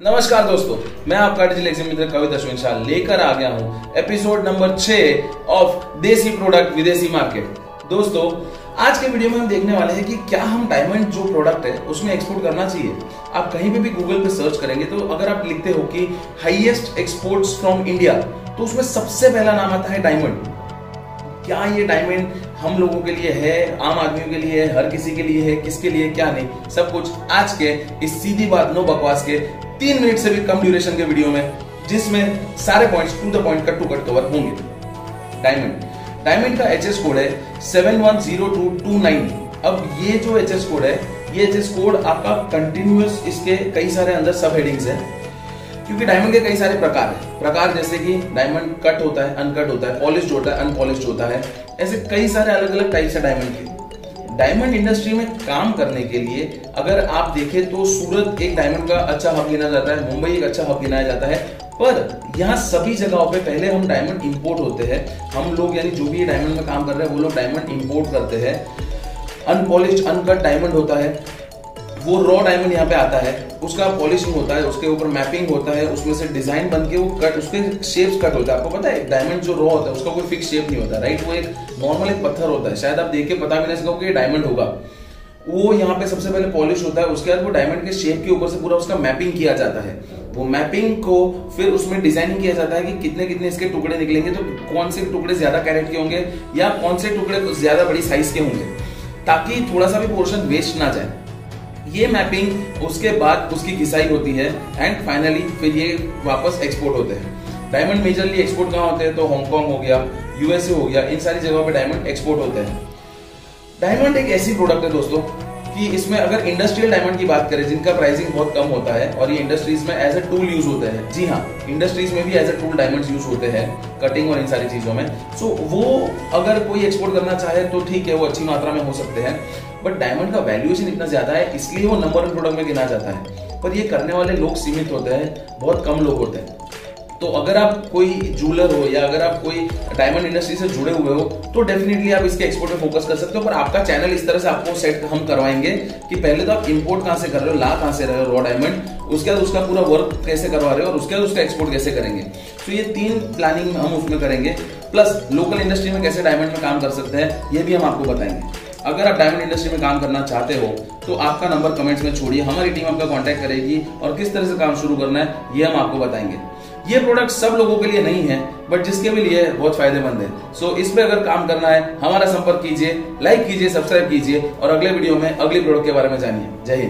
नमस्कार दोस्तों, मैं आपका डिजिटल एग्ज़ाम मित्र कविता शाह लेकर आ गया हूँ एपिसोड नंबर छह ऑफ़ देसी प्रोडक्ट विदेशी मार्केट दोस्तों, आज के वीडियो में हम देखने वाले हैं कि क्या हम डायमंड जो प्रोडक्ट है, उसमें एक्सपोर्ट करना चाहिए। आप कहीं पे भी गूगल पे सर्च करेंगे तो अगर आप लिखते हो कि हाईएस्ट एक्सपोर्ट्स फ्रॉम इंडिया तो उसमें सबसे पहला नाम आता है डायमंड क्या ये डायमंड हम लोगों के लिए है, आम आदमियों के लिए है, हर किसी के लिए है, किसके लिए, क्या नहीं? सब कुछ आज के इस सीधी बात, नो बकवास के तीन मिनट से भी कम ड्यूरेशन के वीडियो में, जिसमें सारे points to the point cut to cut cover होंगे। डायमंड डायमंड का एचएस कोड है seven one zero two two nine अब ये जो एचएस कोड है, ये एचएस कोड आपका कंटिन्यूस इसके कई सारे अंदर सब हेडिंग्स है। क्योंकि डायमंड के कई सारे प्रकार है। प्रकार जैसे कि डायमंड कट होता है अनकट होता है पॉलिश होता है अनपॉलिश होता है। ऐसे कई सारे अलग अलग टाइप्स है डायमंड के। डायमंड इंडस्ट्री में काम करने के लिए, अगर आप देखें तो सूरत एक डायमंड का अच्छा हब गिना जाता है, मुंबई एक अच्छा हब गिनाया जाता है। पर यहाँ सभी जगहों पे पहले हम डायमंड इंपोर्ट होते हैं। हम लोग यानी जो भी डायमंड में काम कर रहे हैं, वो लोग डायमंड इंपोर्ट करते हैं। अनपॉलिश अनकट डायमंड होता है। वो रॉ डायमंड यहाँ पे आता है, उसका पॉलिशिंग होता है, उसके ऊपर मैपिंग होता है, उसमें से डिज़ाइन बन के वो कट उसके शेप्स कट होता है। आपको पता है डायमंड जो रॉ होता है, उसका कोई फिक्स शेप नहीं होता राइट वो एक नॉर्मल एक पत्थर होता है। शायद आप देख के पता भी नहीं सको कि डायमंड होगा। वो यहाँ पे सबसे पहले पॉलिश होता है, उसके बाद वो डायमंड के शेप के ऊपर से पूरा उसका मैपिंग किया जाता है। वो मैपिंग को फिर उसमें डिज़ाइनिंग किया जाता है कि कितने कितने इसके टुकड़े निकलेंगे तो कौन से टुकड़े ज़्यादा कैरेट के होंगे या कौन से टुकड़े ज़्यादा बड़ी साइज़ के होंगे, ताकि थोड़ा सा भी पोर्शन वेस्ट ना जाए। ये मैपिंग उसके बाद उसकी घिसाई होती है एंड फाइनली फिर ये वापस एक्सपोर्ट होते हैं। डायमंड मेजरली एक्सपोर्ट कहाँ होते हैं? तो हांगकॉन्ग हो गया यूएसए हो गया, इन सारी जगहों पे डायमंड एक्सपोर्ट होते हैं। डायमंड एक ऐसी प्रोडक्ट है दोस्तों कि इसमें अगर इंडस्ट्रियल डायमंड की बात करें जिनका प्राइसिंग बहुत कम होता है और ये इंडस्ट्रीज़ में एज ए टूल यूज़ होते हैं। जी हाँ इंडस्ट्रीज़ में भी as a tool diamond use होते हैं कटिंग और इन सारी चीज़ों में। सो so, वो अगर कोई एक्सपोर्ट करना चाहे तो ठीक है वो अच्छी मात्रा में हो सकते हैं। बट डायमंड का वैल्यूएशन इतना ज़्यादा है इसलिए वो नंबर वन प्रोडक्ट में गिना जाता है। पर ये करने वाले लोग सीमित होते हैं बहुत कम लोग होते हैं। तो अगर आप कोई जूलर हो या अगर आप कोई डायमंड इंडस्ट्री से जुड़े हुए हो तो डेफिनेटली आप इसके एक्सपोर्ट पे फोकस कर सकते हो। पर आपका चैनल इस तरह से आपको सेट हम करवाएँगे कि पहले तो आप इंपोर्ट कहाँ से कर रहे हो, ला कहाँ से रहे हो रॉ डायमंड उसके बाद उसका पूरा वर्क कैसे करवा रहे हो और उसके बाद उसका एक्सपोर्ट कैसे करेंगे। तो ये तीन प्लानिंग हम उसमें करेंगे। प्लस लोकल इंडस्ट्री में कैसे डायमंड में काम कर सकते हैं, ये भी हम आपको बताएँगे। अगर आप डायमंड इंडस्ट्री में काम करना चाहते हो तो आपका नंबर कमेंट्स में छोड़िए। हमारी टीम आपका कांटेक्ट करेगी और किस तरह से काम शुरू करना है, ये हम आपको बताएँगे। ये प्रोडक्ट सब लोगों के लिए नहीं है बट जिसके भी लिए बहुत फ़ायदेमंद है। सो so, इस पे अगर काम करना है हमारा संपर्क कीजिए लाइक कीजिए सब्सक्राइब कीजिए और अगले वीडियो में अगले प्रोडक्ट के बारे में जानिए। जय हिंद।